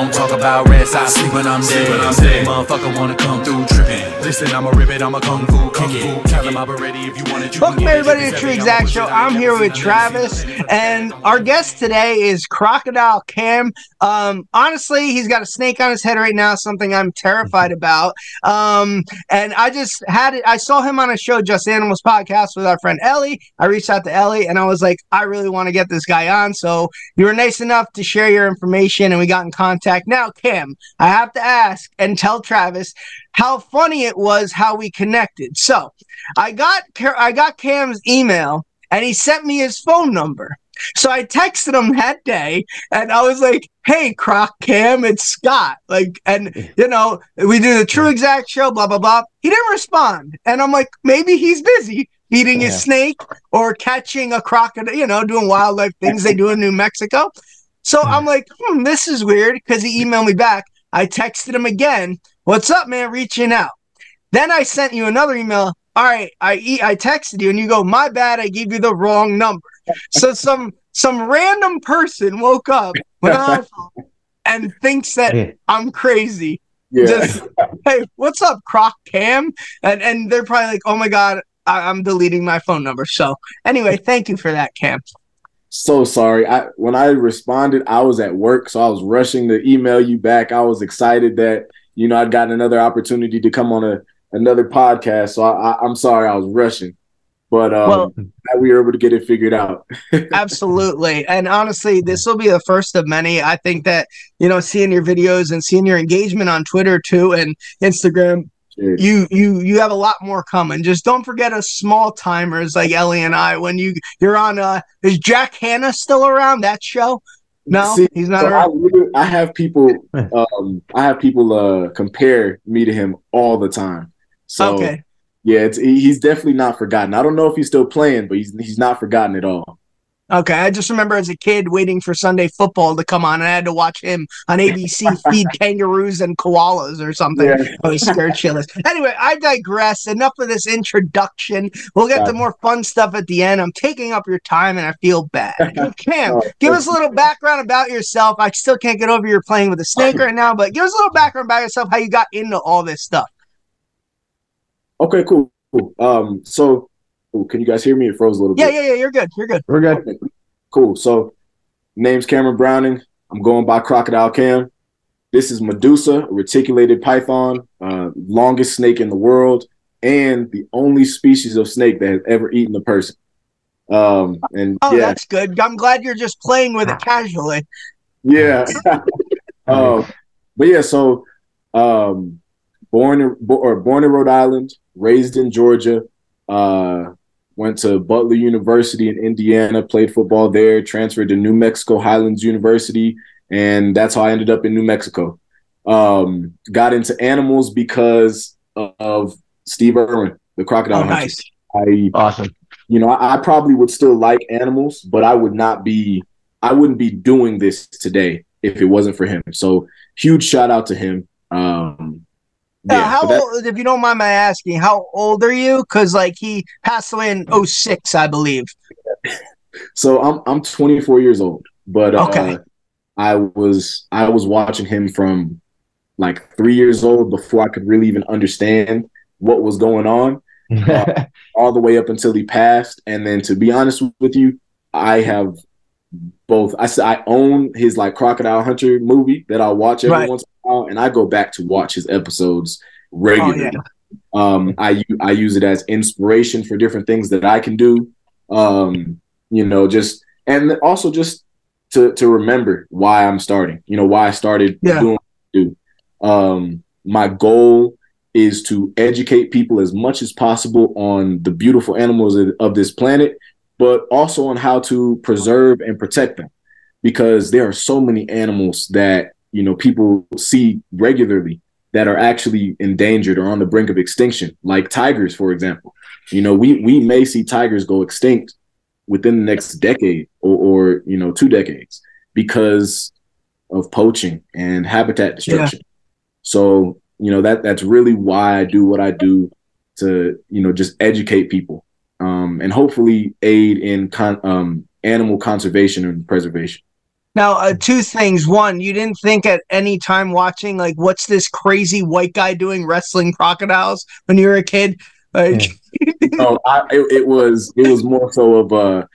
Don't talk about rest, I sleep when I'm dead. When I'm dead. Motherfucker wanna come through tripping. Listen, I'ma rip it, I'ma kung fu, kung fu. Tell him I'm ready if you want it. You Welcome everybody to TruExact Show. I'm here with Travis, and our guest today is Crocodile Cam. Um, honestly, he's got a snake on his head right now, something I'm terrified about. Um, and I just had it. I saw him on a show, Just Animals podcast, with our friend Ellie. I reached out to Ellie, and I was like, I really want to get this guy on. So you were nice enough to share your information, and we got in contact. Now, Cam, I have to ask and tell Travis how funny it was how we connected. So I got I got Cam's email, and he sent me his phone number. So I texted him that day and I was like, Hey, Croc Cam, it's Scott. Like, and you know, we do the TruExact show, blah, blah, blah. He didn't respond. And I'm like, maybe he's busy feeding his snake or catching a crocodile, you know, doing wildlife things they do in New Mexico. So I'm like, hmm, this is weird because he emailed me back. I texted him again. What's up, man? Reaching out. Then I sent you another email. All right, I I texted you and you go, my bad, I gave you the wrong number. So some some random person woke up and thinks that I'm crazy. Yeah. Just, hey, what's up, Croc Cam? And and they're probably like, oh my god, I, I'm deleting my phone number. So anyway, thank you for that, Cam. So sorry. I when I responded, I was at work, so I was rushing to email you back. I was excited that you know I'd gotten another opportunity to come on a another podcast. So I, am sorry, I was rushing, but um, Well- we were able to get it figured out. Absolutely. And honestly, this will be the first of many. I think that, you know, seeing your videos and seeing your engagement on Twitter too and Instagram. You you you have a lot more coming. Just don't forget us small timers like Ellie and I when you you're on uh is Jack Hanna still around that show? No, See, he's not so I, around. literally- I have people um I have people uh compare me to him all the time. So okay. yeah, it's he's definitely not forgotten. I don't know if he's still playing, but he's he's not forgotten at all. Okay. I just remember as a kid waiting for Sunday football to come on and I had to watch him on ABC feed kangaroos and koalas or something. Yeah. Oh, he's scared shitless. Anyway, I digress. Enough of this introduction. We'll get to more fun stuff at the end. I'm taking up your time and I feel bad. Cam, Oh, give us a little background about yourself. I still can't get over you're playing with a snake right now, but give us a little background about yourself, how you got into all this stuff. Okay, cool. cool. Um, so ooh, can you guys hear me? It froze a little Yeah, bit. yeah, yeah. Yeah. You're good. You're good. We're good. Okay, cool. So, name's Cameron Browning. I'm going by Crocodile Cam. This is Medusa, a reticulated python, uh, longest snake in the world, and the only species of snake that has ever eaten a person. Um, and Oh, yeah, that's good. I'm glad you're just playing with it casually. yeah. um, but yeah, so um, born in, bo- or born in Rhode Island, raised in Georgia, uh, went to Butler University in Indiana, played football there, transferred to New Mexico Highlands University, and that's how I ended up in New Mexico. Um, got into animals because of Steve Irwin, the crocodile Oh, nice. I Awesome. you know, I, I probably would still like animals, but I would not be, I wouldn't be doing this today if it wasn't for him. So huge shout out to him. Um, Yeah, yeah, how old, if you don't mind my asking, how old are you? Because like he passed away in 06, I believe. so I'm I'm 24 years old, but uh, Okay. I was I was watching him from like three years old before I could really even understand what was going on. all the way up until he passed. And then to be honest with you, I have both. I I own his like Crocodile Hunter movie that I watch every Right. once while, and I go back to watch his episodes regularly. Um, I I use it as inspiration for different things that I can do. Um, you know, just and also just to to remember why I'm starting. You know, why I started Yeah. doing what I do. Um, my goal is to educate people as much as possible on the beautiful animals of, of this planet, but also on how to preserve and protect them, because there are so many animals that you know people see regularly that are actually endangered or on the brink of extinction, like tigers, for example. You know, we we may see tigers go extinct within the next decade or, or you know two decades because of poaching and habitat destruction. So you know that that's really why I do what I do to you know just educate people um, and hopefully aid in con- um, animal conservation and preservation. Now, uh, two things. One, you didn't think at any time watching, like, what's this crazy white guy doing wrestling crocodiles when you were a kid? Like, no, I, it, it was it was more so of uh,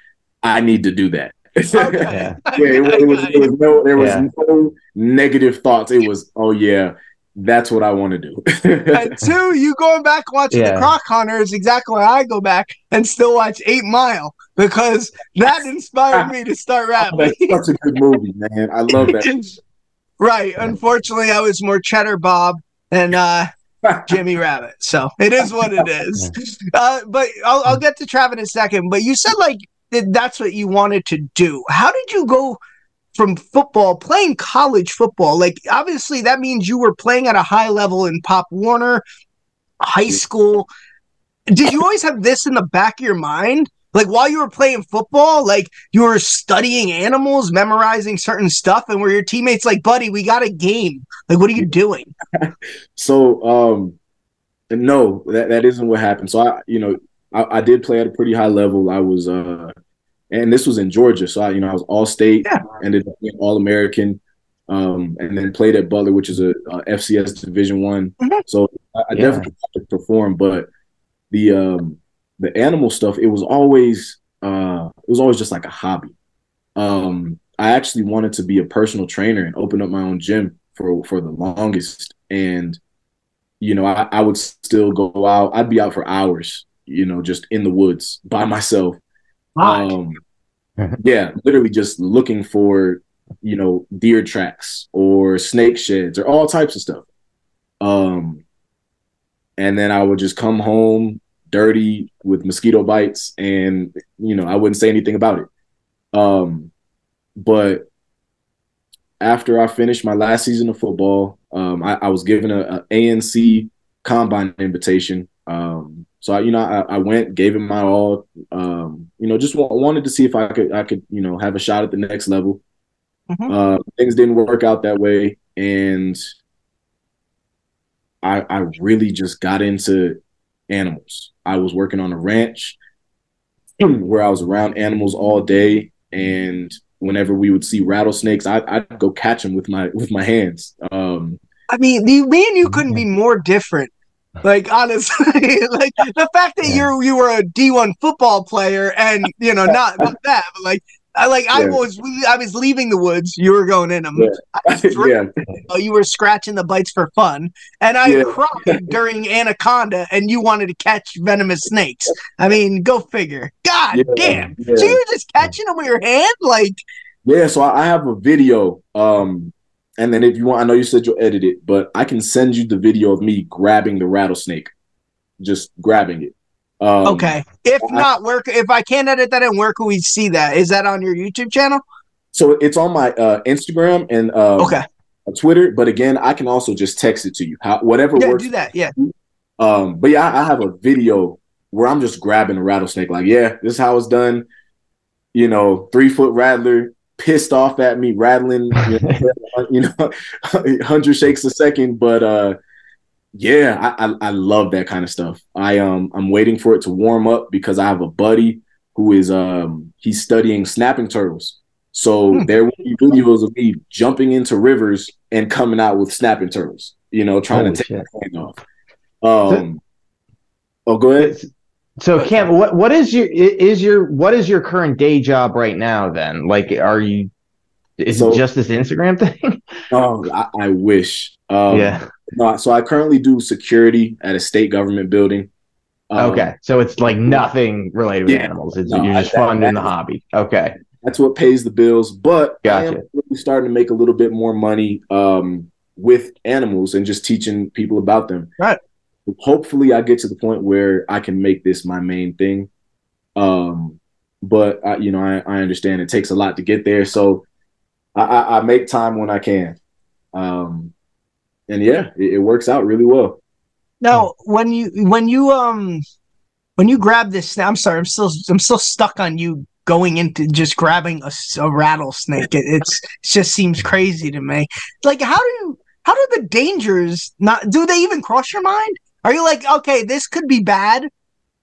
I need to do that. okay. Yeah. yeah, it, was- it was, it was no, there was Yeah. no negative thoughts. It was, oh yeah, that's what I want to do. and two, you going back watching Yeah. the Croc Hunter is exactly why I go back and still watch Eight Mile because that inspired me to start rapping. that's such a good movie, man. I love that. right. Unfortunately, I was more Cheddar Bob than uh, Jimmy Rabbit. So it is what it is. Uh, but I'll, I'll get to Trav in a second. But you said like that that's what you wanted to do. How did you go from football, playing college football? Like obviously that means you were playing at a high level in Pop Warner, high school. Did you always have this in the back of your mind? Like while you were playing football, like you were studying animals, memorizing certain stuff, and were your teammates like, buddy, we got a game. Like, what are you doing? So, um, no, that, that isn't what happened. So I, you know, I, I did play at a pretty high level. I was, uh, and this was in Georgia. So I, you know, I was all state, Yeah. ended up being all American, um, and then played at Butler, which is a, a FCS Division One. Mhm. So I, I Yeah. definitely had to perform, but the um, the animal stuff, it was always, uh, it was always just like a hobby. Um, I actually wanted to be a personal trainer and open up my own gym for for the longest, and you know, I, I would still go out. I'd be out for hours, you know, just in the woods by myself. Um, yeah, literally just looking for, you know, deer tracks or snake sheds or all types of stuff. Um, and then I would just come home dirty with mosquito bites, and you know, I wouldn't say anything about it. Um, but after I finished my last season of football, um, I, I was given a, a ANC combine invitation. Um, so I, you know, I, I went, gave him my all. Um, you know, just wa- wanted to see if I could, I could, you know, have a shot at the next level. Mhm. Uh, things didn't work out that way, and I, I really just got into animals. I was working on a ranch where I was around animals all day, and whenever we would see rattlesnakes, I, I'd go catch them with my with my hands. Um, I mean, the, me and you couldn't be more different. Like honestly, like the fact that Yeah. you you were a D one football player and you know not not that, but like I like I was I was leaving the woods, you were going in them. Yeah. yeah, You were scratching the bites for fun, and I Yeah. cried during Anaconda, and you wanted to catch venomous snakes. I mean, go figure. God Yeah, damn! yeah. So you were just catching them with your hand, like yeah. So I I have a video. Um, and then if you want, I know you said you'll edit it, but I can send you the video of me grabbing the rattlesnake, just grabbing it. Um, okay. If I- not, where if I can't edit that in, where can we see that? Is that on your YouTube channel? So it's on my uh, Instagram and um, Okay. Twitter, but again, I can also just text it to you. How, whatever Yeah, works. do that. Yeah. Um, but yeah, I, I have a video where I'm just grabbing a rattlesnake. Like, yeah, this is how it's done. You know, three foot rattler, pissed off at me, rattling. You know, you know hundred shakes a second. But uh, yeah, I, I I love that kind of stuff. I um I'm waiting for it to warm up because I have a buddy who is um he's studying snapping turtles. So Hmm. there will be videos of me jumping into rivers and coming out with snapping turtles. You know, trying Holy to take shit. my hand off. Um, oh, go ahead. So Cam, what what is your is your what is your current day job right now? Then, like, are you? Is So- it just this Instagram thing? Oh, I, I wish. Um, yeah. No, so I currently do security at a state government building. Um, Okay, so it's like nothing related with Yeah. animals. It's, No, you're just that- funding that the hobby. Okay. That's what pays the bills. But I am Gotcha. really starting to make a little bit more money um, with animals and just teaching people about them. Right. Hopefully, I get to the point where I can make this my main thing. Um, but I, you know, I, I understand it takes a lot to get there, so I, I, make time when I can. Um, and yeah, it, it works out really well. Now, when you when you um when you grab this, I'm sorry, I'm still I'm still stuck on you going into just grabbing a rattlesnake. It, it's it just seems crazy to me. Like, how do you how do the dangers not do they even cross your mind? Are you like, okay, this could be bad,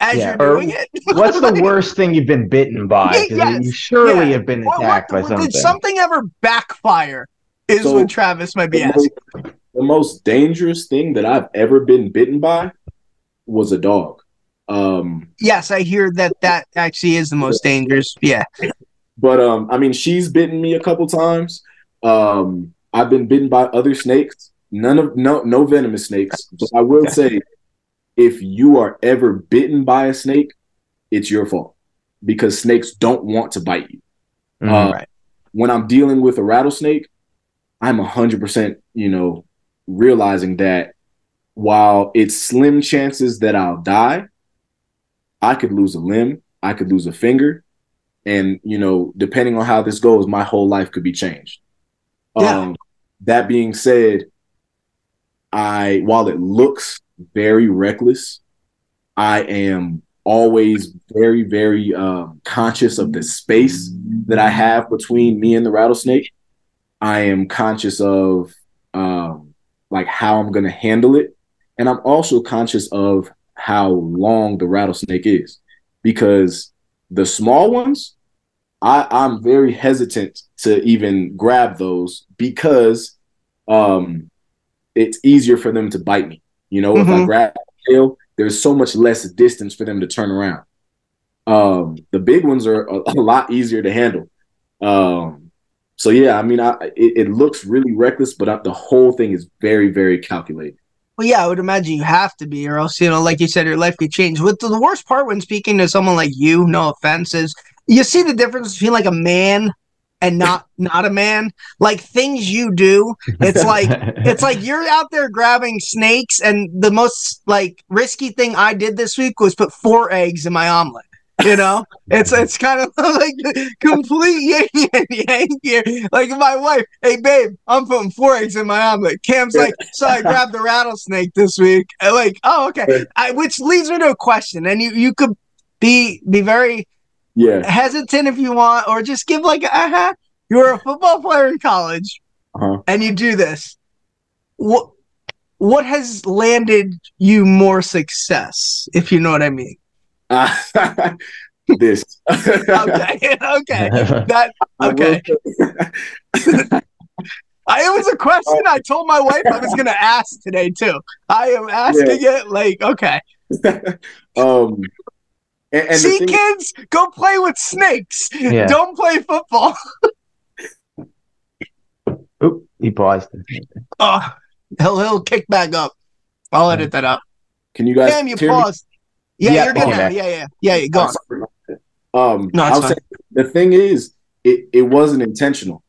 as Yeah, you're or doing it. What's the worst thing you've been bitten by? Yes, you surely yeah. have been What- what- attacked by something. Did something ever backfire? Is So, what Travis might be the asking. most, the most dangerous thing that I've ever been bitten by was a dog. Um, Yes, I hear that that actually is the most dangerous. Yeah. but um, I mean, she's bitten me a couple times. Um, I've been bitten by other snakes. None of no no venomous snakes. But I will say, if you are ever bitten by a snake, it's your fault because snakes don't want to bite you. Mhm. Uh, Right. When I'm dealing with a rattlesnake, I'm hundred percent, you know, realizing that while it's slim chances that I'll die, I could lose a limb, I could lose a finger, and you know, depending on how this goes, my whole life could be changed. Yeah. Um, that being said, I while it looks very reckless, I am always very, very um, conscious of the space that I have between me and the rattlesnake. I am conscious of um, like how I'm going to handle it, and I'm also conscious of how long the rattlesnake is, because the small ones, I, I'm very hesitant to even grab those because um, it's easier for them to bite me. You know, if I Mhm. grab the tail, there's so much less distance for them to turn around. Um, the big ones are a, a lot easier to handle. Um, so yeah, I mean, I, it, it looks really reckless, but uh, the whole thing is very, very calculated. Well, yeah, I would imagine you have to be, or else, you know, like you said, your life could change. With the, the worst part when speaking to someone like you, no offense, is you see the difference between like a man and not not a man. Like things you do, it's like it's like you're out there grabbing snakes, and the most like risky thing I did this week was put four eggs in my omelet. You know, it's it's kind of like complete yin and yang here. Like my wife, hey babe, I'm putting four eggs in my omelet. Cam's like, so I grabbed the rattlesnake this week. And like, oh okay, I, which leads me to a question, and you you could be be very Yeah. hesitant if you want, or just give like, uh huh. You were a football player in college, Uh-huh. and you do this. What what has landed you more success, if you know what I mean? this. Okay, okay, that okay. I, it was a question I told my wife I was going to ask today too. I am asking it like, okay, um, and, and see, thing, kids, go play with snakes. Yeah. Don't play football. Oop, he paused. Oh, he'll he'll kick back up. I'll edit that out. can you guys Damn, you hear me? paused. Yeah, Yeah, you're good okay. now. Yeah, yeah, yeah. You go. on. Um, No, I'll say the thing is, it, it wasn't intentional.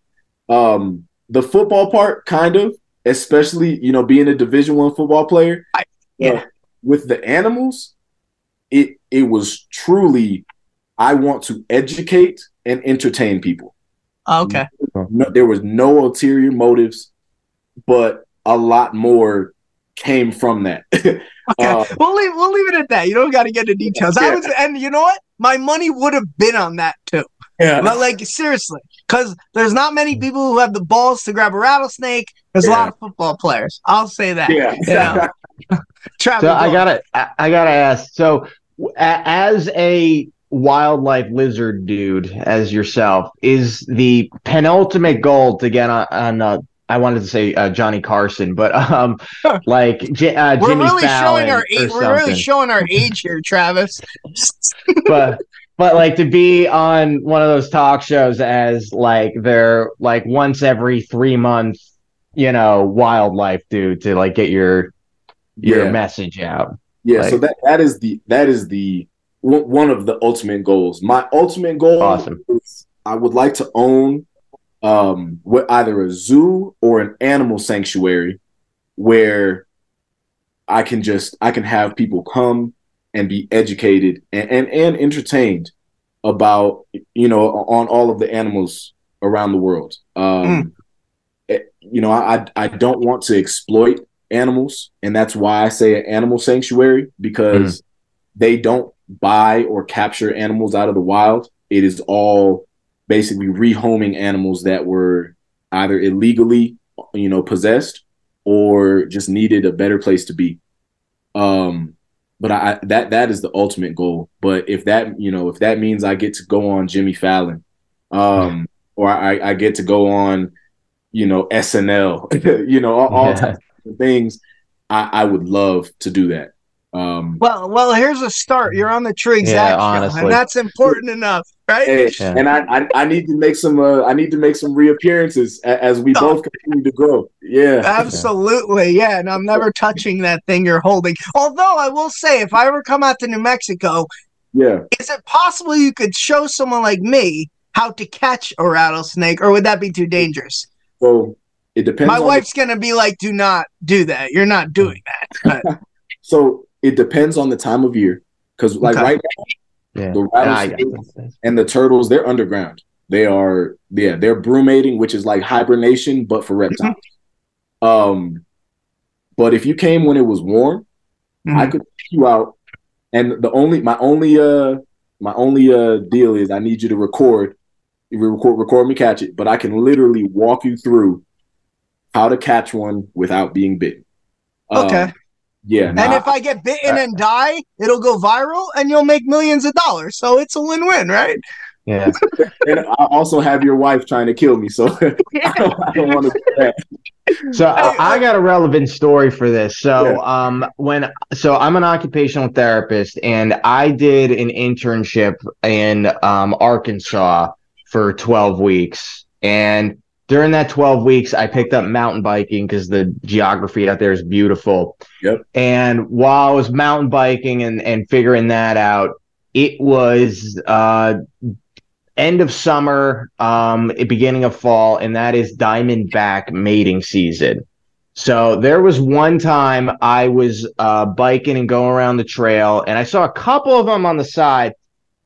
Um, the football part, kind of, especially you know, being a Division One football player. I- yeah. uh, with the animals, it it was truly, I want to educate and entertain people. Okay. No, there was no ulterior motives, but a lot more came from that. Okay, Uh, we'll leave we'll leave it at that. You don't got to get into details. I was, and you know what? My money would have been on that too. yeah. But like seriously, because there's not many people who have the balls to grab a rattlesnake. There's a lot of football players. I'll say that. Yeah. Yeah. Travis, So I gotta, I, I gotta ask. So, w- a- as a wildlife lizard dude, as yourself, is the penultimate goal to get on? on uh, I wanted to say uh, Johnny Carson, but um, like J- uh, we're Jimmy really Fallon showing our or age. We're really showing our age here, Travis. but but like to be on one of those talk shows as like they're like once every three months, you know, wildlife dude to like get your your Yeah. message out. Yeah, Like- so that that is the that is the one of the ultimate goals. My ultimate goal Awesome. is I would like to own um what either a zoo or an animal sanctuary where I can just I can have people come and be educated and and, and entertained about you know on all of the animals around the world. Um eh, you know, I I don't want to exploit animals, and that's why I say an animal sanctuary because they don't buy or capture animals out of the wild. It is all basically rehoming animals that were either illegally, you know, possessed or just needed a better place to be. Um, but I that that is the ultimate goal. But if that you know if that means I get to go on Jimmy Fallon, um, or I, I get to go on, you know SNL, you know all, all Yeah. types things, I, I would love to do that. Um, Well, well, here's a start. You're on the TruExact show, honestly. and that's important enough, right? Hey, Yeah. and I, I I need to make some uh, I need to make some reappearances as we Oh. both continue to grow. Yeah, Absolutely, yeah. And I'm never touching that thing you're holding. Although I will say, if I ever come out to New Mexico, yeah. is it possible you could show someone like me how to catch a rattlesnake, or would that be too dangerous? So it depends. My on the- wife's gonna be like, "Do not do that. You're not doing that." So it depends on the time of year because like Okay. right now Yeah. the And I rattlesnake guess- and the turtles they're underground. They are yeah they're brumating, which is like hibernation but for reptiles. Um, but if you came when it was warm, I Mhm. could take you out, and the only my only uh my only uh deal is I need you to record, you record record me catch it, but I can literally walk you through how to catch one without being bitten. Um, okay. yeah. and nah, if I get bitten and die, it'll go viral, and you'll make millions of dollars. So it's a win-win, right? Yeah. and I also have your wife trying to kill me, so I don't, don't want to do that. So I, I got a relevant story for this. So Yeah. um when so I'm an occupational therapist and I did an internship in um Arkansas for 12 weeks and during that 12 weeks I picked up mountain biking cuz the geography out there is beautiful. Yep. And while I was mountain biking and and figuring that out it was uh end of summer, um, beginning of fall, and that is diamondback mating season. So there was one time I was uh, biking and going around the trail, and I saw a couple of them on the side,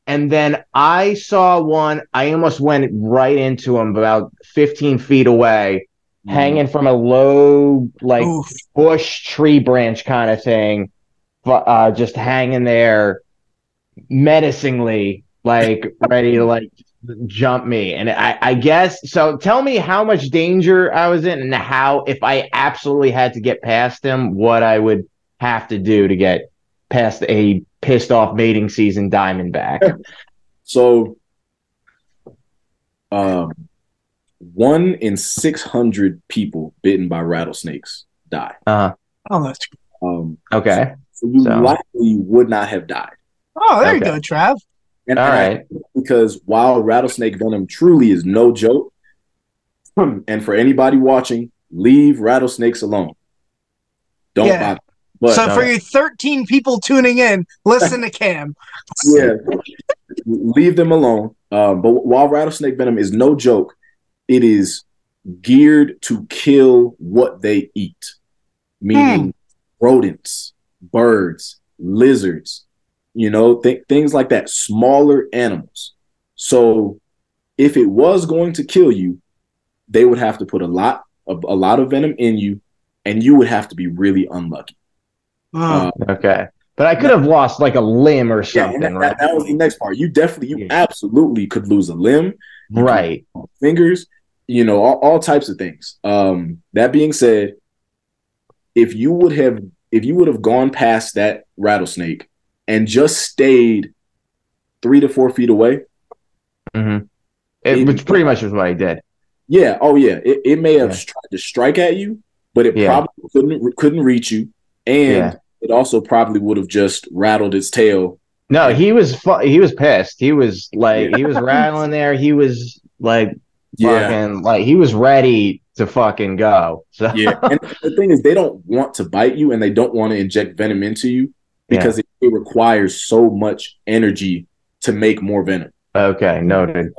and then I saw one. I almost went right into him, about 15 feet away, hanging from a low, like Oof. bush tree branch kind of thing, uh, just hanging there menacingly, like ready to like jump me. And I, I guess so. Tell me how much danger I was in, and how if I absolutely had to get past him, what I would have to do to get past a pissed off mating season diamondback. So, um, one in six hundred people bitten by rattlesnakes die. Uh, Oh, that's Um, okay. so you So- likely would not have died. oh, there you go, Trav. And, All and I- right. because while rattlesnake venom truly is no joke, and for anybody watching, leave rattlesnakes alone. Don't Yeah. bother. But so for uh, you 13 people tuning in, listen to Cam. yeah, leave them alone. Um, but while rattlesnake venom is no joke, it is geared to kill what they eat, meaning rodents, birds, lizards, you know, th- things like that, smaller animals. So if it was going to kill you, they would have to put a lot of a lot of venom in you, and you would have to be really unlucky. Oh, Okay. But I could have lost like a limb or yeah, something, that, right? that, was the next part. You definitely, you Yeah. absolutely could lose a limb, Right. fingers, you know, all, all types of things. Um, that being said, if you would have if you would have gone past that rattlesnake and just stayed three to four feet away, hmm It, which pretty much was what I did. yeah, oh yeah, it, it may have Yeah. tried to strike at you, but it Yeah. probably couldn't couldn't reach you, and Yeah. it also probably would have just rattled its tail. No, he was fu- he was pissed. He was like he was rattling there. He was like Yeah, fucking like he was ready to fucking go. So yeah. And the thing is, they don't want to bite you, and they don't want to inject venom into you because it, it requires so much energy to make more venom. okay, noted.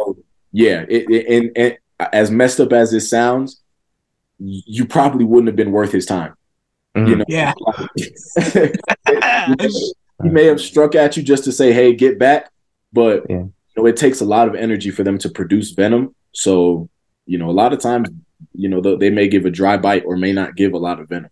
Yeah, it, it, and, and as messed up as this sounds, you probably wouldn't have been worth his time. Mhm. You know, yeah. he may have struck at you just to say, "Hey, get back," but Yeah. you know, it takes a lot of energy for them to produce venom. So, you know, a lot of times, you know, they may give a dry bite or may not give a lot of venom.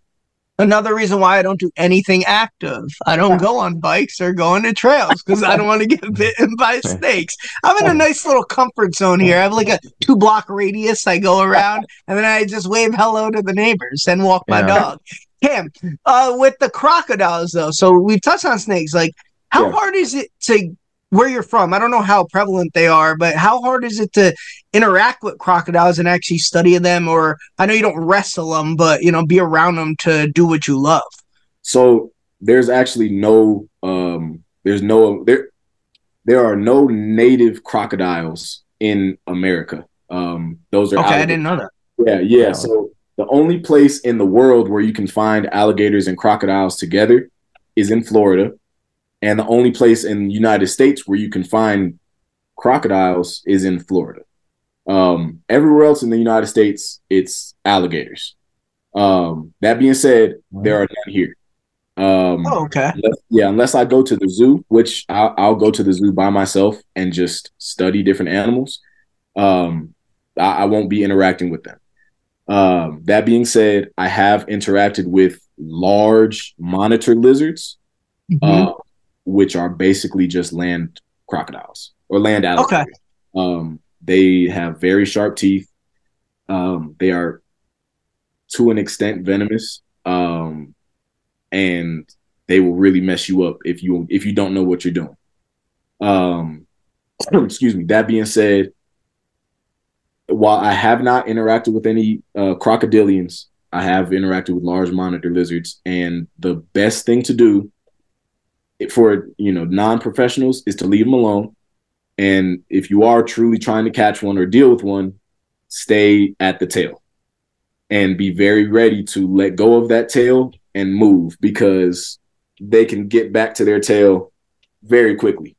Another reason why I don't do anything active. I don't go on bikes or go into trails because I don't want to get bitten by snakes. I'm in a nice little comfort zone here. I have like a two block radius I go around and then I just wave hello to the neighbors and walk my Yeah. dog. Cam, uh, with the crocodiles though, so we've touched on snakes. Like, how Yeah. hard is it to where you're from? I don't know how prevalent they are, but how hard is it to interact with crocodiles and actually study them? Or I know you don't wrestle them, but you know, be around them to do what you love. So there's actually no um there's no there there are no native crocodiles in America. Um those are Okay, I didn't know that. Yeah, yeah. Wow. So the only place in the world where you can find alligators and crocodiles together is in Florida. And the only place in the United States where you can find crocodiles is in Florida. Um, everywhere else in the United States, it's alligators. Um, that being said, there are none here. Um, Oh, okay. unless, yeah, unless I go to the zoo, which I'll, I'll go to the zoo by myself and just study different animals. Um, I, I won't be interacting with them. Um, that being said, I have interacted with large monitor lizards, Mhm. uh, which are basically just land crocodiles or land alligators. Um, they have very sharp teeth. Um, they are to an extent venomous. Um, and they will really mess you up if you if you don't know what you're doing. Um, excuse me. That being said, while I have not interacted with any uh, crocodilians, I have interacted with large monitor lizards, and the best thing to do for you know non-professionals is to leave them alone. And if you are truly trying to catch one or deal with one, stay at the tail and be very ready to let go of that tail and move because they can get back to their tail very quickly.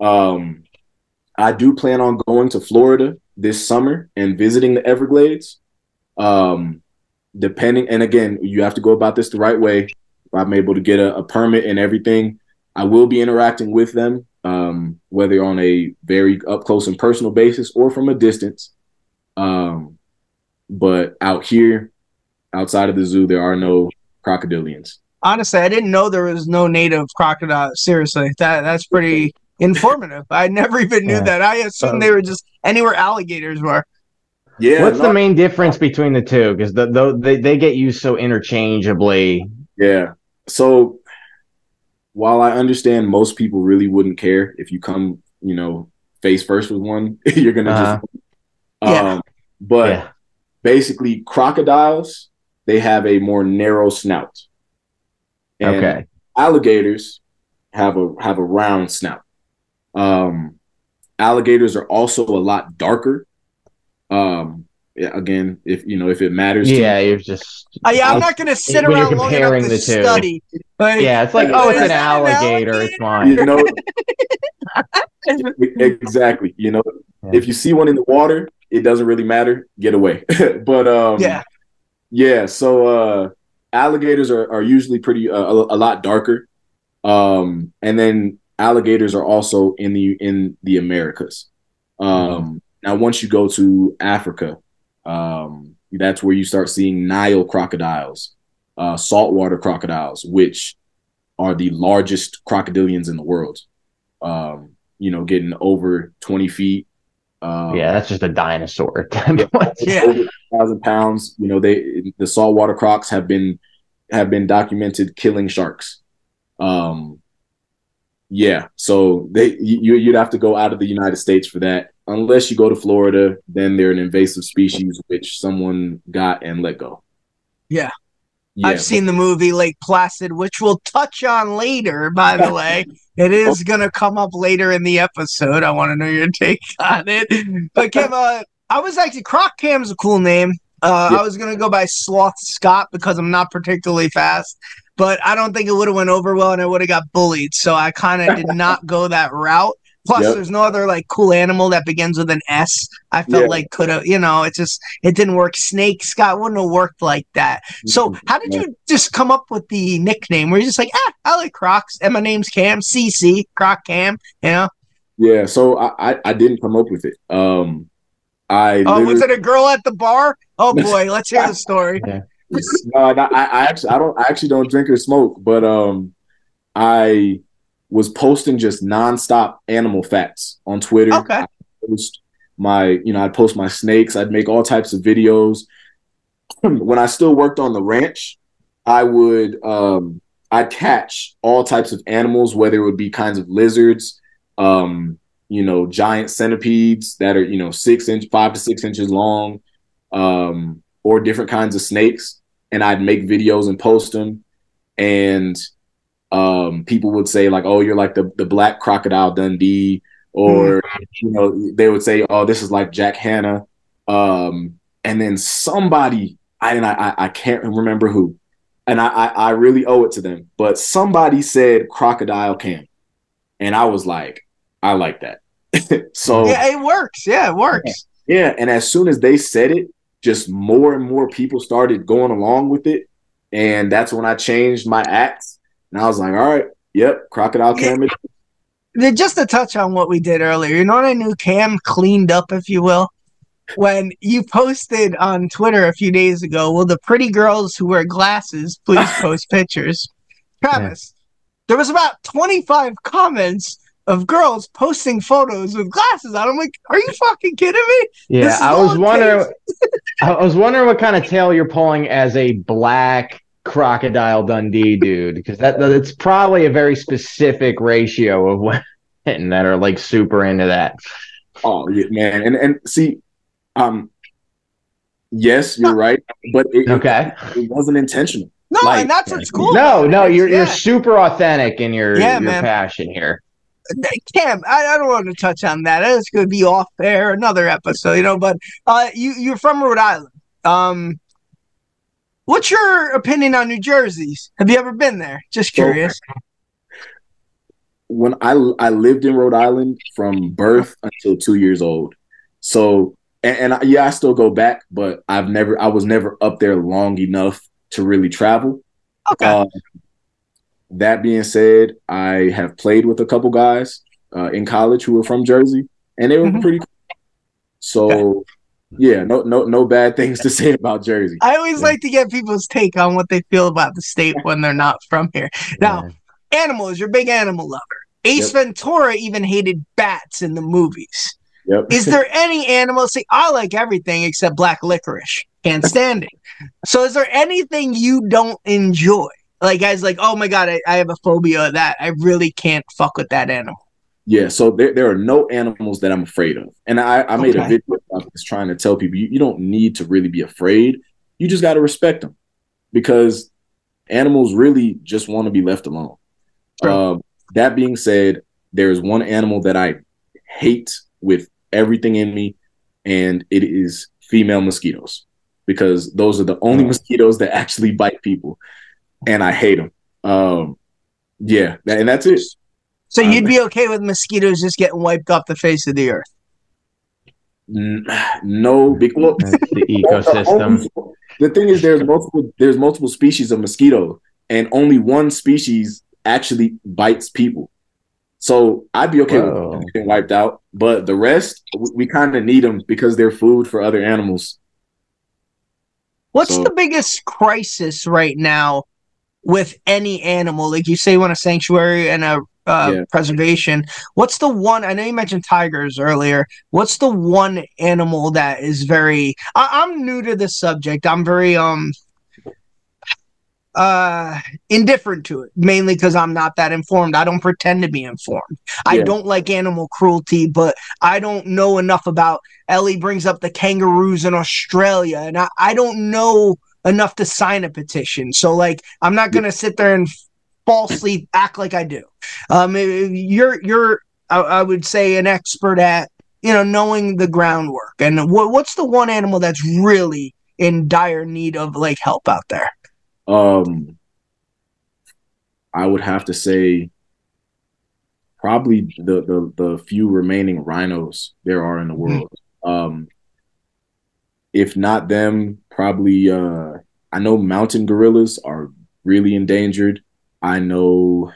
Um, I do plan on going to Florida this summer and visiting the Everglades. Um, depending, and again, you have to go about this the right way. If I'm able to get a, a permit and everything, I will be interacting with them, um, whether on a very up close and personal basis or from a distance. Um, but out here, outside of the zoo, there are no crocodilians. Honestly, I didn't know there was no native crocodile. Seriously, that that's pretty informative. I never even knew Yeah. that. I assumed they were just anywhere alligators were. Yeah, What's no- the main difference between the two? Because the, the, they they get used so interchangeably. Yeah. So while I understand most people really wouldn't care if you come, you know, face first with one, you're gonna Uh-huh. just um but yeah. basically crocodiles, they have a more narrow snout. And Okay. alligators have a have a round snout. Um alligators are also a lot darker. Um yeah, again, if you know if it matters to you. Yeah, you're just. Uh, yeah, I'm not going to sit around long enough comparing to the two. study. Like, Yeah, it's like, Yeah. oh, it's an that an alligator. It's fine. you know exactly you know Yeah. if you see one in the water it doesn't really matter get away but um Yeah. yeah so uh alligators are, are usually pretty uh, a, a lot darker um and then alligators are also in the in the americas um now once you go to africa um that's where you start seeing nile crocodiles uh saltwater crocodiles which are the largest crocodilians in the world um, you know, getting over 20 feet. Um, Yeah, that's just a dinosaur. Yeah. thousand pounds. You know, they the saltwater crocs have been have been documented killing sharks. Um, yeah, so they you you'd have to go out of the United States for that. Unless you go to Florida, then they're an invasive species which someone got and let go. Yeah. yeah I've seen the movie Lake Placid, which we'll touch on later, by the way. It is going to come up later in the episode. I want to know your take on it. But, Kev, uh, I was actually, Croc Cam's a cool name. Uh, Yeah. I was going to go by Sloth Scott because I'm not particularly fast, but I don't think it would have went over well and I would have got bullied. So I kind of did not go that route. Plus, Yep. there's no other like cool animal that begins with an S. I felt Yeah. like could have, you know, it just it didn't work. Snake Scott wouldn't have worked like that. So how did you just come up with the nickname? Were you just like, ah, I like Crocs, and my name's Cam, CC, Croc Cam, you know? Yeah, so I, I I didn't come up with it. Um, I Oh, was it a girl at the bar? Oh boy, let's hear the story. No, I, I actually I don't I actually don't drink or smoke, but um, I was posting just nonstop animal facts on Twitter. Okay. My you know I'd post my snakes. I'd make all types of videos. when I still worked on the ranch, I would um, I'd catch all types of animals, whether it would be kinds of lizards, um, you know, giant centipedes that are you know six inch, five to six inches long, um, or different kinds of snakes, and I'd make videos and post them, and um, people would say like, "Oh, you're like the the black crocodile Dundee," or mm-hmm. you know, they would say, "Oh, this is like Jack Hanna," um, and then somebody I and I I can't remember who and I, I, I really owe it to them. But somebody said crocodile Cam, and I was like, I like that. so yeah, it works. Yeah, it works. Yeah, and as soon as they said it, just more and more people started going along with it, and that's when I changed my acts, and I was like, all right, yep, crocodile Cam. Yeah. Just to touch on what we did earlier, you know what I knew Cam cleaned up, if you will when you posted on Twitter a few days ago, will the pretty girls who wear glasses please post pictures? Travis, yeah. there was about 25 comments of girls posting photos with glasses on. I'm like, are you fucking kidding me? Yeah, I was wondering I was wondering what kind of tail you're pulling as a black crocodile Dundee dude, because that that's probably a very specific ratio of women that are like super into that. Oh yeah, man. And and see, um, yes, you're right, but it, okay, it, it wasn't intentional. No, like, and that's what's cool. No, no, you're yeah. you're super authentic in your yeah, your man. passion here. Cam, I, I, don't want to touch on that. It's going to be off air another episode, you know. But uh, you you're from Rhode Island. Um, what's your opinion on New Jersey's? Have you ever been there? Just curious. when I I lived in Rhode Island from birth until two years old, so and, and yeah, I still go back, but I've never, I was never up there long enough to really travel. Okay. Uh, that being said, I have played with a couple guys uh, in college who were from Jersey, and they were mm-hmm. pretty. Cool. So, yeah, no, no, no bad things to say about Jersey. I always yeah. like to get people's take on what they feel about the state when they're not from here. Now, yeah. animals, you're a big animal lover. Ace yep. Ventura even hated bats in the movies. Yep. Is there any animal? See, I like everything except black licorice. Can't stand it. So, is there anything you don't enjoy? Like, guys, like, oh my god, I, I have a phobia of that. I really can't fuck with that animal. Yeah, so there, there are no animals that I'm afraid of. And I, I made okay. a video about this trying to tell people you, you don't need to really be afraid. You just got to respect them because animals really just want to be left alone. Um, that being said, there's one animal that I hate with everything in me, and it is female mosquitoes because those are the only mosquitoes that actually bite people, and I hate them. Um, yeah, and that's it. So you'd um, be okay with mosquitoes just getting wiped off the face of the earth? No, because well, the ecosystem. The thing is, there's multiple there's multiple species of mosquito, and only one species actually bites people. So I'd be okay Whoa. with getting wiped out, but the rest we, we kind of need them because they're food for other animals. What's so, the biggest crisis right now with any animal? Like you say, you want a sanctuary and a uh, yeah. preservation. What's the one? I know you mentioned tigers earlier. What's the one animal that is very? I, I'm new to this subject. I'm very um uh indifferent to it mainly because i'm not that informed i don't pretend to be informed yeah. i don't like animal cruelty but i don't know enough about ellie brings up the kangaroos in australia and i, I don't know enough to sign a petition so like i'm not gonna sit there and falsely act like i do um you're you're I, I would say an expert at you know knowing the groundwork and what, what's the one animal that's really in dire need of like help out there um, I would have to say probably the the the few remaining rhinos there are in the mm-hmm. world. Um, if not them, probably uh, I know mountain gorillas are really endangered. I know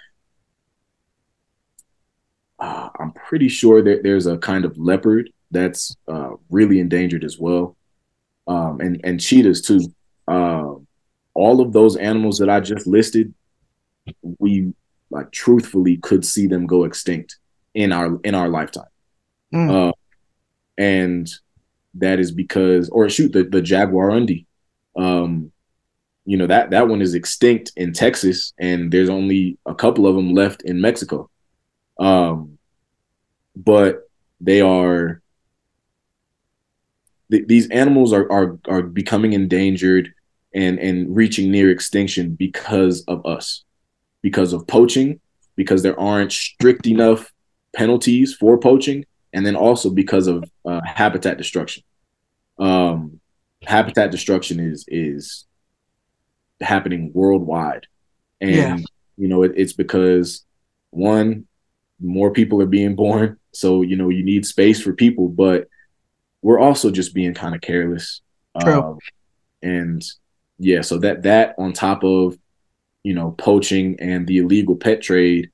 uh, I'm pretty sure that there's a kind of leopard that's uh, really endangered as well, um, and and cheetahs too. Um, all of those animals that I just listed, we like truthfully could see them go extinct in our in our lifetime. Mm. Uh, and that is because, or shoot, the, the jaguarundi. Um, you know that that one is extinct in Texas, and there's only a couple of them left in Mexico. Um, but they are th- these animals are are are becoming endangered and and reaching near extinction because of us, because of poaching, because there aren't strict enough penalties for poaching, and then also because of uh, habitat destruction. Um, habitat destruction is is happening worldwide, and yeah. you know it, it's because one, more people are being born, so you know you need space for people, but we're also just being kind of careless. True. Um, and yeah, so that that on top of you know poaching and the illegal pet trade,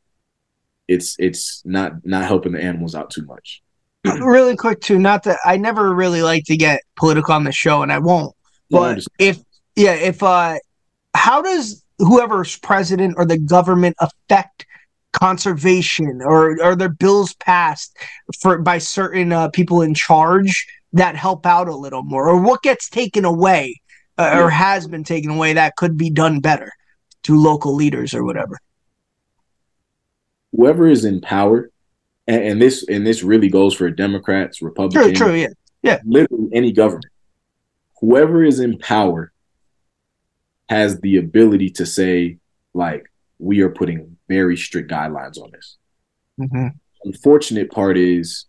it's it's not not helping the animals out too much. really quick too, not that I never really like to get political on the show, and I won't. But if yeah, if uh, how does whoever's president or the government affect conservation or are there bills passed for by certain uh, people in charge that help out a little more? Or what gets taken away uh, or has been taken away that could be done better to local leaders or whatever? Whoever is in power and, and this and this really goes for democrats republicans true, true yeah yeah literally any government whoever is in power has the ability to say like we are putting very strict guidelines on this. Mm-hmm. Unfortunate part is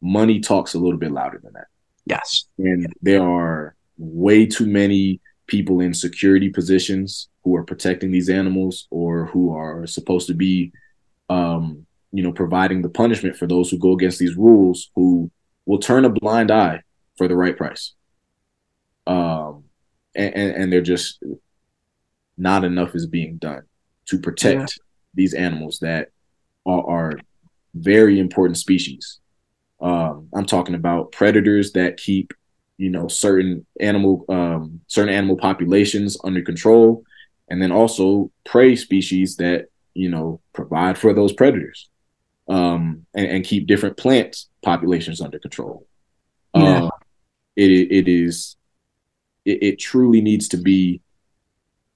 money talks a little bit louder than that. Yes, and there are way too many people in security positions who are protecting these animals or who are supposed to be um, you know providing the punishment for those who go against these rules who will turn a blind eye for the right price um, and, and, they're just not enough is being done to protect yeah. these animals that are, are, very important species. Um, I'm talking about predators that keep, you know, certain animal um, certain animal populations under control, and then also prey species that you know provide for those predators um, and, and, keep different plant populations under control. Yeah. Uh, it it is it, it truly needs to be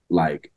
like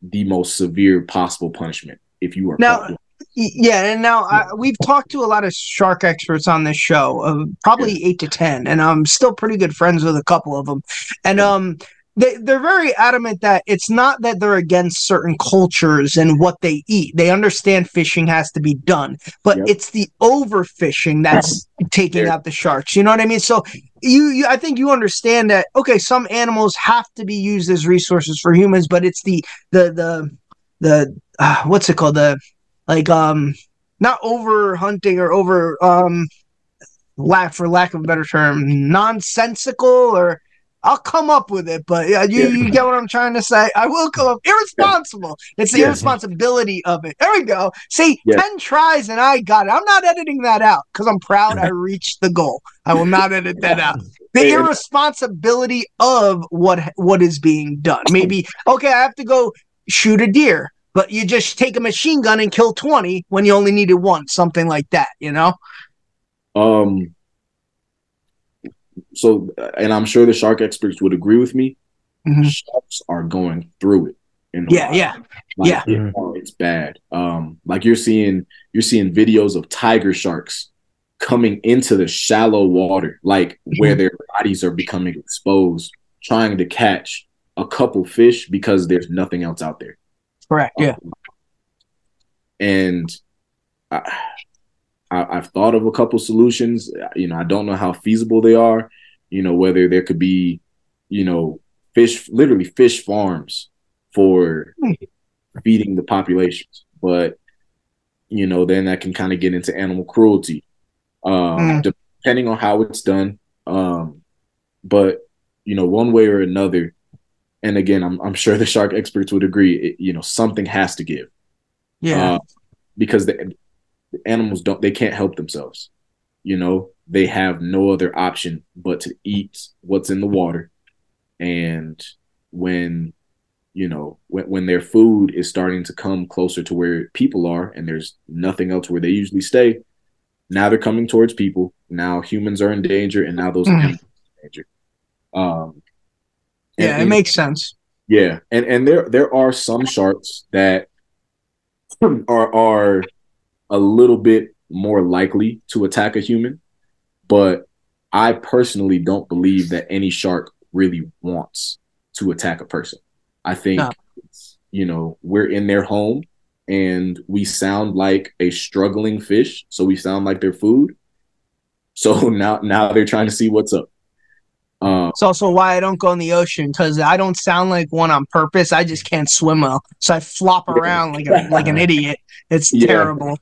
the most severe possible punishment if you are now yeah and now I, we've talked to a lot of shark experts on this show uh, probably yeah. eight to ten and i'm still pretty good friends with a couple of them and um they, they're very adamant that it's not that they're against certain cultures and what they eat. They understand fishing has to be done, but yep. it's the overfishing that's taking out the sharks. You know what I mean? So you, you, I think you understand that. Okay, some animals have to be used as resources for humans, but it's the the the the uh, what's it called? The like um not over hunting or over um lack for lack of a better term nonsensical or I'll come up with it, but yeah, you, you get what I'm trying to say. I will come up irresponsible. Yeah. It's the yeah. irresponsibility of it. There we go. See, ten tries and I got it. I'm not editing that out because I'm proud I reached the goal. I will not edit that out. The irresponsibility of what what is being done. Maybe okay, I have to go shoot a deer, but you just take a machine gun and kill 20 when you only needed one, something like that. You know. Um so and I'm sure the shark experts would agree with me. Mm-hmm. Sharks are going through it. yeah, wild. yeah, like, yeah. It, mm-hmm. it's bad. Um, like you're seeing you're seeing videos of tiger sharks coming into the shallow water, like where mm-hmm. their bodies are becoming exposed, trying to catch a couple fish because there's nothing else out there. Correct. Yeah. Um, and I, I, have thought of a couple solutions. You know, I don't know how feasible they are. You know, whether there could be, you know, fish, literally fish farms for feeding the populations. But you know, then that can kind of get into animal cruelty, um, mm. depending on how it's done. Um, but you know, one way or another, and again, I'm I'm sure the shark experts would agree. It, you know, something has to give. Yeah. Uh, because the, animals don't they can't help themselves you know they have no other option but to eat what's in the water. And when you know when, when their food is starting to come closer to where people are and there's nothing else where they usually stay now they're coming towards people. Now humans are in danger and now those mm. animals are in danger. Um yeah and, it makes sense. Yeah, and and there there are some sharks that are are a little bit more likely to attack a human, but I personally don't believe that any shark really wants to attack a person. I think No. you know we're in their home and we sound like a struggling fish, so we sound like their food. So now now they're trying to see what's up. Um, It's also why I don't go in the ocean because I don't sound like one on purpose. I just can't swim well, so I flop around like a, like an idiot. It's Yeah. terrible.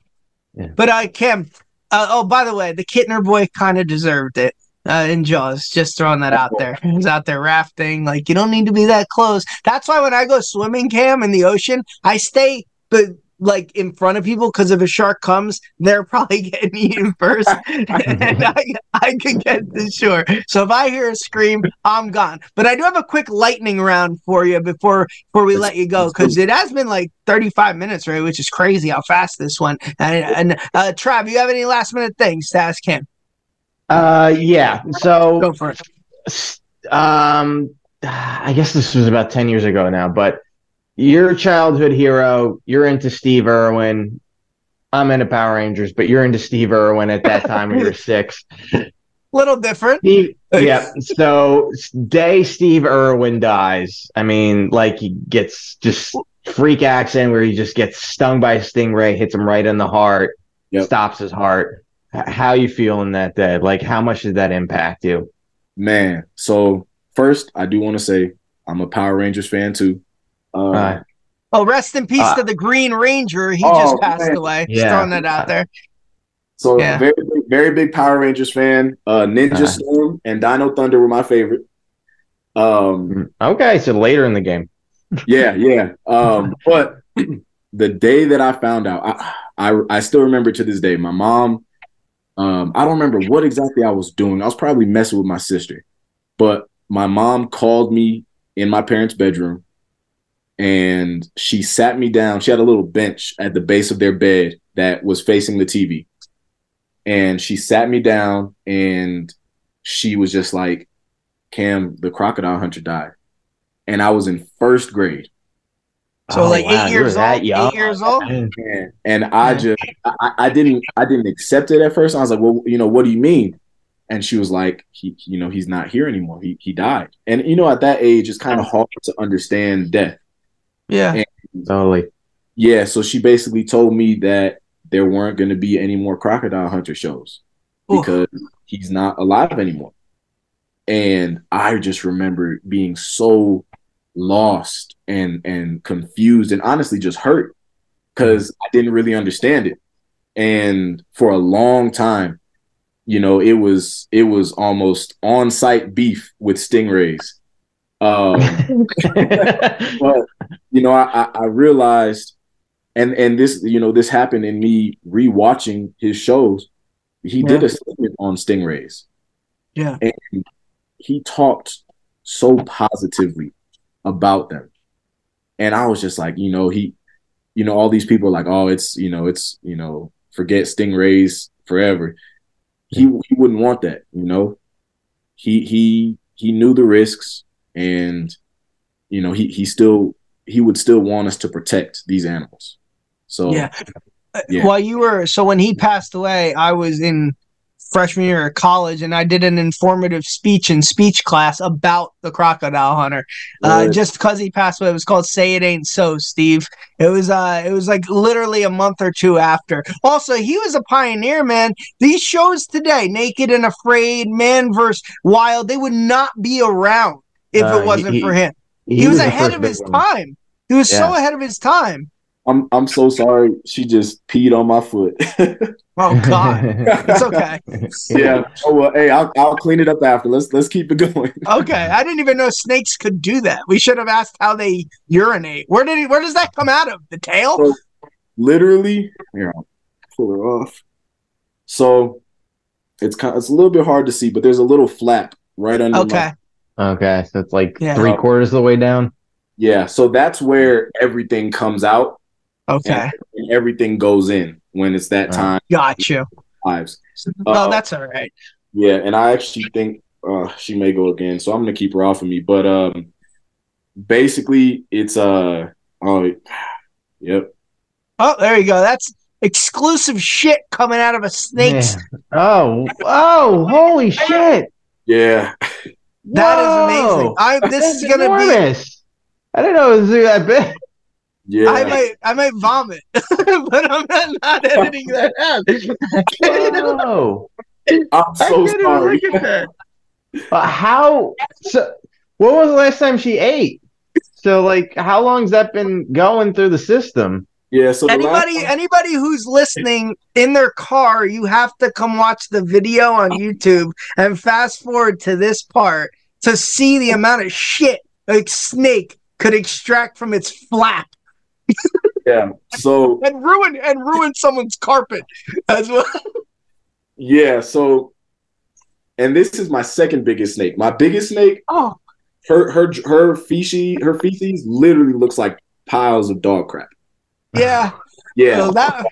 Yeah. But uh, Kim. Uh, oh, by the way, the Kittner boy kind of deserved it. Uh, in Jaws, just throwing that out there. He was out there rafting. Like you don't need to be that close. That's why when I go swimming, Cam, in the ocean, I stay but like in front of people because if a shark comes, they're probably getting eaten first, and I, I can get to shore. So if I hear a scream, I'm gone. But I do have a quick lightning round for you before before we Let's- let you go let's because it has been like 35 minutes, right? Which is crazy how fast this one. And, and uh, Trav, you have any last minute things to ask him? Uh, yeah. So Go for it. um i guess this was about 10 years ago now but you're childhood hero. You're into steve irwin. I'm into power rangers but you're into steve irwin at that time when you're six. Little different. Steve, yeah. So day steve irwin dies i mean like he gets just freak accident where he just gets stung by a stingray hits him right in the heart Yep. stops his heart. How you feeling that day? Like how much did that impact you? Man, so first, I do want to say I'm a Power Rangers fan too. Um, Uh, Oh, rest in peace Uh, to the Green Ranger. He oh, just passed man. away. Just Yeah. throwing that out there. so yeah. very, big, very big Power Rangers fan. Uh, Ninja Uh-huh. Storm and Dino Thunder were my favorite. Um, okay so later in the game yeah, yeah. Um, but the day that I found out, I, I I still remember to this day. My mom, um, I don't remember what exactly I was doing. I was probably messing with my sister, but my mom called me in my parents' bedroom, and she sat me down. She had a little bench at the base of their bed that was facing the TV, and she sat me down, and she was just like, "Cam, the crocodile hunter died," and I was in first grade. So, like, eight Oh, you years old? young? Eight years old? And, and I just I, I didn't I didn't accept it at first. I was like, well, you know, what do you mean? And she was like, he, you know, he's not here anymore. He he died. And you know, at that age, it's kind of uh-huh. hard to understand death. Yeah. Totally. Yeah. So she basically told me that there weren't going to be any more crocodile hunter shows Oof. because he's not alive anymore. And I just remember being so lost and and confused and honestly just hurt because I didn't really understand it. And for a long time, you know, it was it was almost on-site beef with stingrays. Um, but you know, I, I realized, and and this you know this happened in me rewatching his shows. He did a segment on stingrays. Yeah. and he talked so positively about them, and I was just like, you know, he, you know, all these people are like, oh, it's you know, it's you know, forget stingrays forever. He he wouldn't want that, you know. He he he knew the risks, and you know, he he still he would still want us to protect these animals. So Yeah. Uh, Yeah. While you were so when he passed away, I was in freshman year of college and I did an informative speech in speech class about the crocodile hunter. Uh, just because he passed away, it was called "Say It Ain't So," Steve. It was uh, it was like literally a month or two after. Also, he was a pioneer, man. These shows today, Naked and Afraid, Man vs. Wild, they would not be around if Uh, it wasn't he- for him. He, was, the ahead of his one. time. He was so ahead of his time. I'm I'm so sorry. She just peed on my foot. Oh God. It's okay. yeah. Oh well. Hey, I'll I'll clean it up after. Let's let's keep it going. Okay, I didn't even know snakes could do that. We should have asked how they urinate. Where did he, where does that come out of? The tail? So- Literally, here I'll pull her off. So it's kind. Of, It's a little bit hard to see, but there's a little flap right under. Okay, My, Okay, so it's like Yeah. three quarters of the way down. yeah. So that's where everything comes out okay, and everything goes in when it's that Right. time. got you. Lives. Oh, Uh, that's all right. Yeah, and I actually think uh, she may go again, so I'm gonna keep her off of me. But um, basically, it's uh oh, yep. Oh, there you go. That's exclusive shit coming out of a snake's. Yeah. Oh, oh, holy shit! Yeah, That is Whoa. amazing. I this That's is gonna be. enormous. I didn't know it was that big. yeah. I might I might vomit, but I'm not, not editing that out. Whoa. I'm so couldn't sorry. look at that. Uh, how? So, when was the last time she ate? So, like, how long's that been going through the system? Yeah, so anybody time- anybody who's listening in their car, you have to come watch the video on YouTube and fast forward to this part to see the amount of shit a snake could extract from its flap yeah. So and ruin and ruin someone's carpet as well. yeah, so and this is my second biggest snake. My biggest snake, Oh, her her her feces her feces literally looks like piles of dog crap. Yeah. Yeah. So that,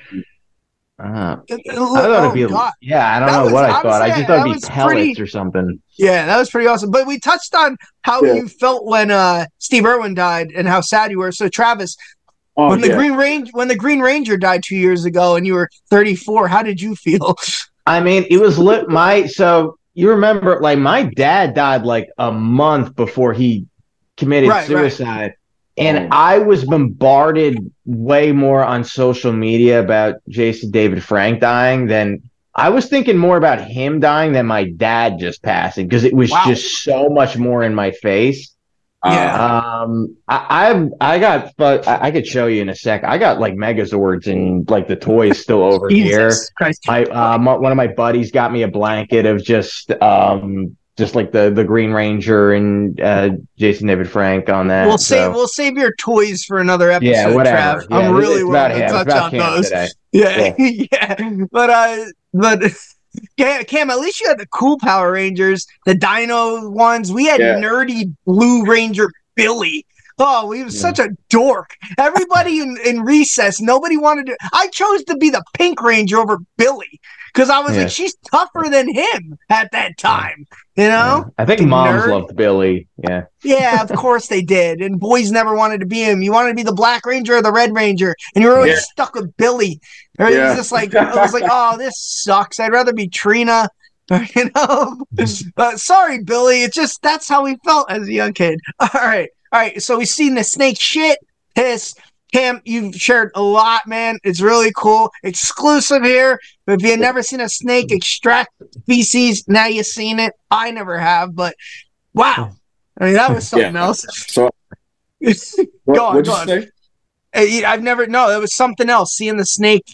Uh, it- it- I thought oh, it'd be, God. yeah, I don't That know was- what I thought. I just thought it'd be pellets pretty- or something. Yeah, that was pretty awesome. But we touched on how Yeah. you felt when uh Steve Irwin died and how sad you were. So Travis, Oh, when the yeah. Green Range when the Green Ranger died two years ago and you were 34, how did you feel? I mean, it was lit. My so you remember, like, my dad died like a month before he committed Right, right. And. I was bombarded way more on social media about Jason David Frank dying than I was thinking more about him dying than my dad just passing because it was Wow. just so much more in my face. Yeah. Um, I I've, I got, but I, I could show you in a sec. I got like Megazords and like the toys still over here. Jesus Christ. My um, one of my buddies got me a blanket of just um, just like the the Green Ranger and uh, Jason David Frank on that. We'll so- save we'll save your toys for another episode, yeah, whatever. Trav. Yeah, I'm it's- really it's willing about to touch on Cam those. today. Yeah, yeah. But uh, but Cam, Cam, at least you had the cool Power Rangers, the Dino ones. We had Yeah. nerdy Blue Ranger Billy. Oh, he was Yeah. such a dork. Everybody in, in recess, nobody wanted to. I chose to be the Pink Ranger over Billy because I was Yeah. like, she's tougher than him at that time. You know? I think The moms nerd. loved Billy. Yeah. Yeah, of course they did. And boys never wanted to be him. You wanted to be the Black Ranger or the Red Ranger, and you were always Yeah. stuck with Billy. Or It was just like I was like, oh, this sucks. I'd rather be Trini. You know, mm-hmm. but sorry, Billy. It's just that's how we felt as a young kid. All right, all right. So we've seen the snake shit, piss. Cam, you've shared a lot, man. It's really cool. Exclusive here. If you've never seen a snake extract feces, now you've seen it. I never have, but wow. I mean, that was something Yeah. else. So what, Go on, go on. I've never, no, it was something else. Seeing the snake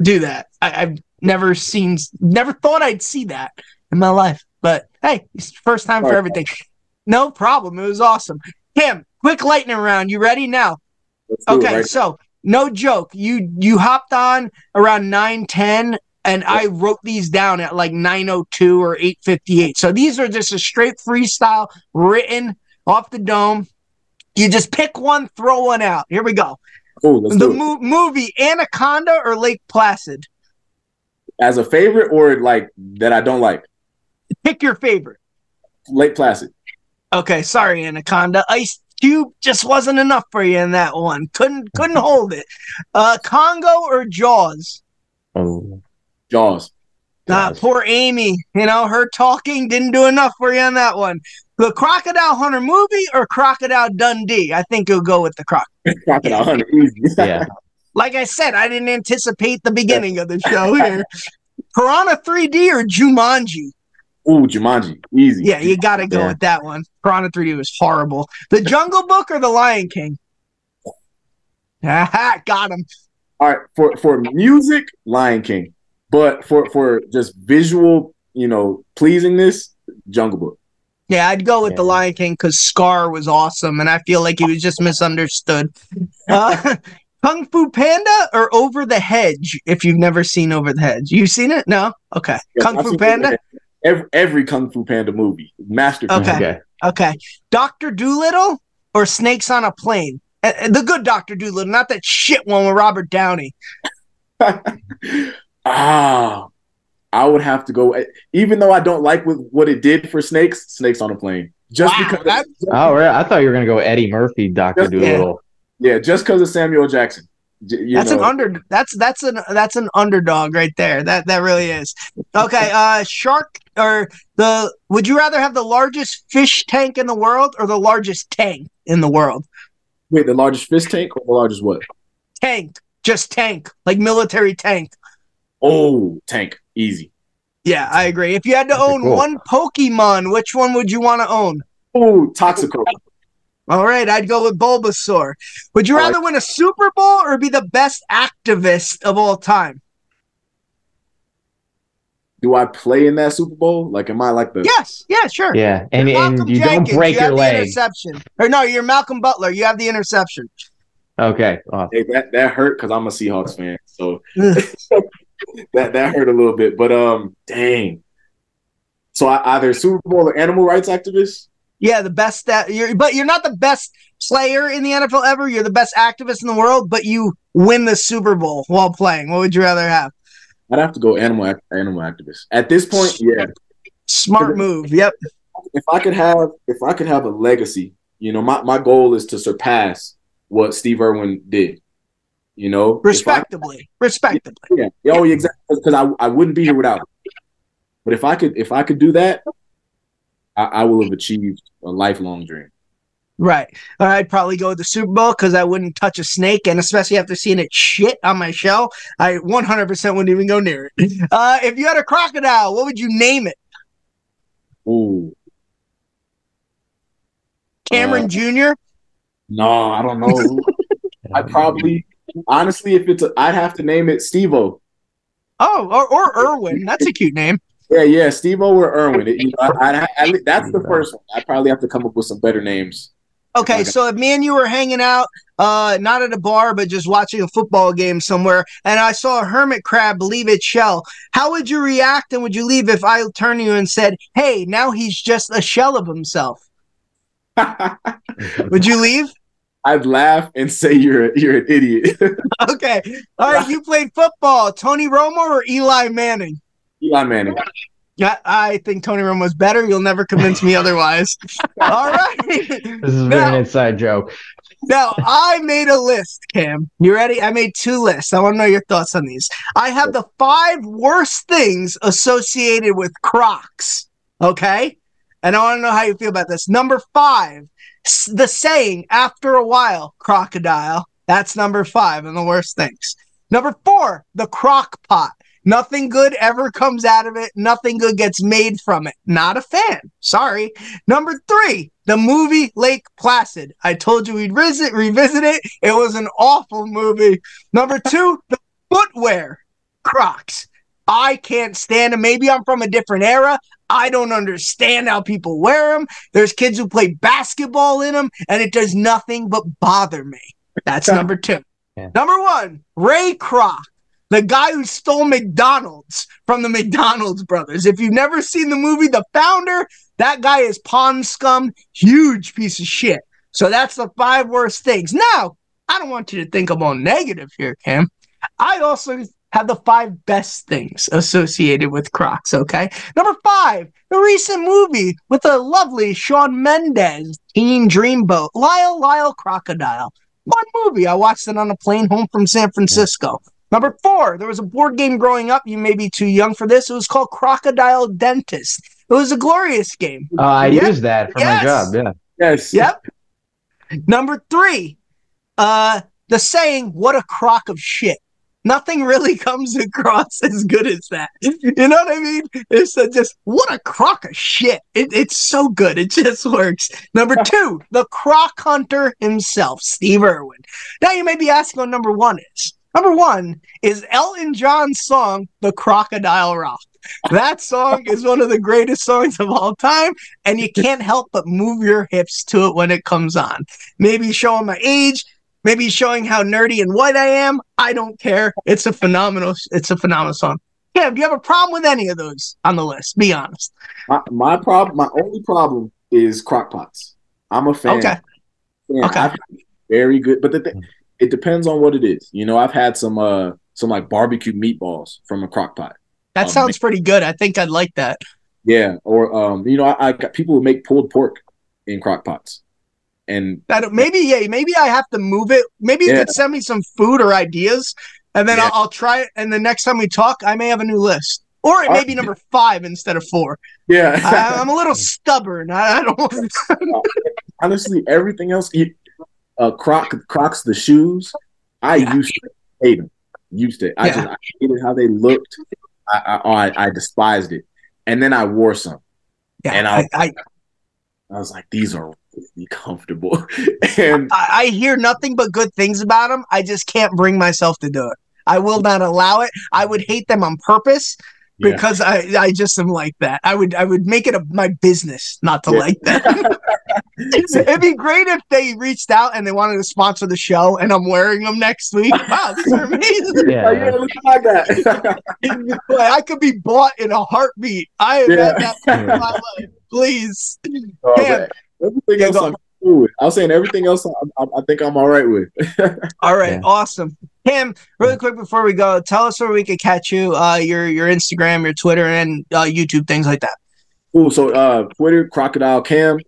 do that. I, I've never seen, never thought I'd see that in my life. But hey, it's first time for Right. everything. No problem. It was awesome. Cam, quick lightning round. You ready now? Let's do it Okay, right so no joke. You you hopped on around nine ten, and I wrote these down at like nine oh two or eight fifty eight. So these are just a straight freestyle written off the dome. You just pick one, throw one out. Here we go. Let's the mo- movie Anaconda or Lake Placid. As a favorite or like that I don't like? Pick your favorite. Lake Placid. Okay, sorry, Anaconda. Ice Cube just wasn't enough for you in that one. Couldn't couldn't hold it. Uh, Congo or Jaws. Oh. Jaws. Ah, poor Amy. You know, her talking didn't do enough for you on that one. The Crocodile Hunter movie or Crocodile Dundee? I think you'll go with the croc. Crocodile Hunter. Easy. Yeah. Like I said, I didn't anticipate the beginning of the show here. Piranha 3D or Jumanji? Ooh, Jumanji. Easy. Yeah, you got to go Yeah. with that one. Piranha 3D was horrible. The Jungle Book or The Lion King? Aha, got him. All right. For for music, Lion King. But for for just visual, you know, pleasingness, Jungle Book. Yeah, I'd go with The Lion King because Scar was awesome, and I feel like he was just misunderstood. Uh, Kung Fu Panda or Over the Hedge? If you've never seen Over the Hedge, you've seen it? No. Okay. Yes, Kung I've Fu Panda. Every, every Kung Fu Panda movie, Master. Okay. Okay. Doctor Dolittle or Snakes on a Plane? Uh, the good Doctor Dolittle, not that shit one with Robert Downey. ah, I would have to go. Even though I don't like what, what it did for snakes, snakes on a plane. Just Wow, because. that- Oh, really? I thought you were gonna go Eddie Murphy, Doctor Just- Dolittle. yeah, just because of Samuel Jackson. J- you That's know. an under. That's that's an that's an underdog right there. That that really is. Okay, uh, shark or the. Would you rather have the largest fish tank in the world or the largest tank in the world? Wait, the largest fish tank or the largest what? Tank, just tank, like military tank. Oh, tank, easy. Yeah, I agree. If you had to own cool. one Pokemon, which one would you want to own? Oh, Toxico. All right, I'd go with Bulbasaur. Would you I like- rather win a Super Bowl or be the best activist of all time? Do I play in that Super Bowl? Like, am I like the? Yes, yeah, sure. Yeah, and You're and you Jenkins, don't break you your have the leg. interception. Or no, you're Malcolm Butler. You have the interception. Okay. Oh, Hey, that that hurt because I'm a Seahawks fan, so that that hurt a little bit. But um, dang. So I, either Super Bowl or animal rights activist. Yeah, the best that you're, but you're not the best player in the NFL ever. You're the best activist in the world, but you win the Super Bowl while playing. What would you rather have? I'd have to go animal animal activist. At this point, yeah. Smart move. Yep. If I could have if I could have a legacy, you know, my, my goal is to surpass what Steve Irwin did. You know, If I- Respectably. Respectably. Yeah. Oh, yeah, exactly. Because I, I wouldn't be here without. It. But if I could if I could do that, I, I will have achieved a lifelong dream. Right. I'd probably go with the Super Bowl because I wouldn't touch a snake, and especially after seeing it shit on my shell, I 100% wouldn't even go near it. Uh, if you had a crocodile, what would you name it? Ooh. Cameron Uh, Jr. No, I don't know. I probably honestly, if it's a, I'd have to name it Stevo. Oh, or, or Irwin. That's a cute name. Yeah, yeah, Stevo or Irwin. It- you know, I, I, I, that's the first one. I probably have to come up with some better names. Okay, Okay. so if me and you were hanging out, uh, not at a bar, but just watching a football game somewhere, and I saw a hermit crab leave its shell, how would you react and would you leave if I turned to you and said, hey, now he's just a shell of himself? Would you leave? I'd laugh and say you're you're an idiot. Okay. All right, you played football. Tony Romo or Eli Manning? Eli Manning. Yeah, I think Tony Romo's better. You'll never convince me otherwise. All right. This is a bit Now- an inside joke. Now, I made a list, Cam. You ready? I made two lists. I want to know your thoughts on these. I have the five worst things associated with Crocs. Okay? And I want to know how you feel about this. Number five, the saying, after a while, crocodile. That's number five and the worst things. Number four, the crock pot. Nothing good ever comes out of it. Nothing good gets made from it. Not a fan. Sorry. Number three, the movie Lake Placid. I told you we'd visit, revisit it. It was an awful movie. Number two, the footwear, Crocs. I can't stand them. Maybe I'm from a different era. I don't understand how people wear them. There's kids who play basketball in them, and it does nothing but bother me. That's number two. Yeah. Number one, Ray Kroc, the guy who stole McDonald's from the McDonald's brothers. If you've never seen the movie The Founder, that guy is pond scum, huge piece of shit. So that's the five worst things. Now, I don't want you to think I'm all negative here, Cam. I also have the five best things associated with Crocs, okay? Number five, the recent movie with the lovely Shawn Mendes, Teen Dreamboat, Lyle Lyle Crocodile. One movie. I watched it on a plane home from San Francisco. Number four, there was a board game growing up. You may be too young for this. It was called Crocodile Dentist. It was a glorious game. Uh, I Yeah. use that for Yes. my job. Yeah. Yes. Yep. Number three, uh, the saying, what a crock of shit. Nothing really comes across as good as that. You know what I mean? It's a just, what a crock of shit. It, it's so good. It just works. Number two, the croc hunter himself, Steve Irwin. Now you may be asking what number one is. Number one is Elton John's song, The Crocodile Rock. That song is one of the greatest songs of all time, and you can't help but move your hips to it when it comes on. Maybe showing my age, maybe showing how nerdy and white I am. I don't care. It's a phenomenal. It's a phenomenal song. Cam, do you have a problem with any of those on the list? Be honest. My, my problem, my only problem is crock pots. I'm a fan. Okay. fan. Okay. Very good, but the th- it depends on what it is. You know, I've had some uh some like barbecue meatballs from a crock pot. That Um, sounds pretty good. I think I'd like that. Yeah, or um, you know, I, I got people who make pulled pork in crock pots, and That maybe yeah, maybe I have to move it. Maybe you Yeah. could send me some food or ideas, and then Yeah. I'll, I'll try it. And the next time we talk, I may have a new list, or it may be number five instead of four. Yeah, I'm a little stubborn. I, I don't. honestly, everything else, you- uh, Croc, Crocs, the shoes, I Yeah. used to hate them. Used to, I Yeah. just I hated how they looked. I, I, I, I despised it, and then I wore some. Yeah, And I, I- I, I was like, these are really comfortable, and I, I hear nothing but good things about them. I just can't bring myself to do it. I will not allow it. I would hate them on purpose yeah. because I, I just am like that. I would I would make it a, my business not to Yeah. like them. It'd be great if they reached out and they wanted to sponsor the show, and I'm wearing them next week. Wow, these are amazing. Oh, yeah, look like that. Boy, I could be bought in a heartbeat. I am Yeah. at that point in my life. Please. Oh, Cam, but everything else go. I'm cool with. I was saying everything else I, I, I think I'm all right with. All right, Yeah. awesome. Cam, really quick before we go, tell us where we could catch you, uh, your your Instagram, your Twitter, and uh, YouTube, things like that. Cool. So uh Twitter, Crocodile Cam,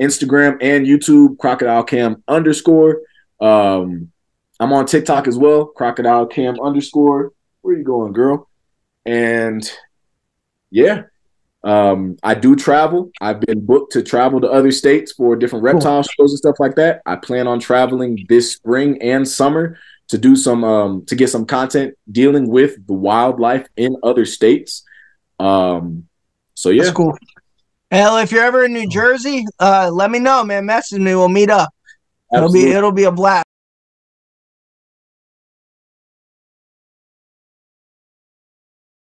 Instagram and YouTube, Crocodile Cam underscore. Um I'm on TikTok as well, Crocodile Cam underscore. Where you going, girl? And yeah. Um, I do travel. I've been booked to travel to other states for different reptile shows and stuff like that. I plan on traveling this spring and summer to do some um to get some content dealing with the wildlife in other states. Um so yeah. That's cool. Hell, if you're ever in New Jersey, uh, let me know, man. Message me. We'll meet up. It'll be it'll be a blast.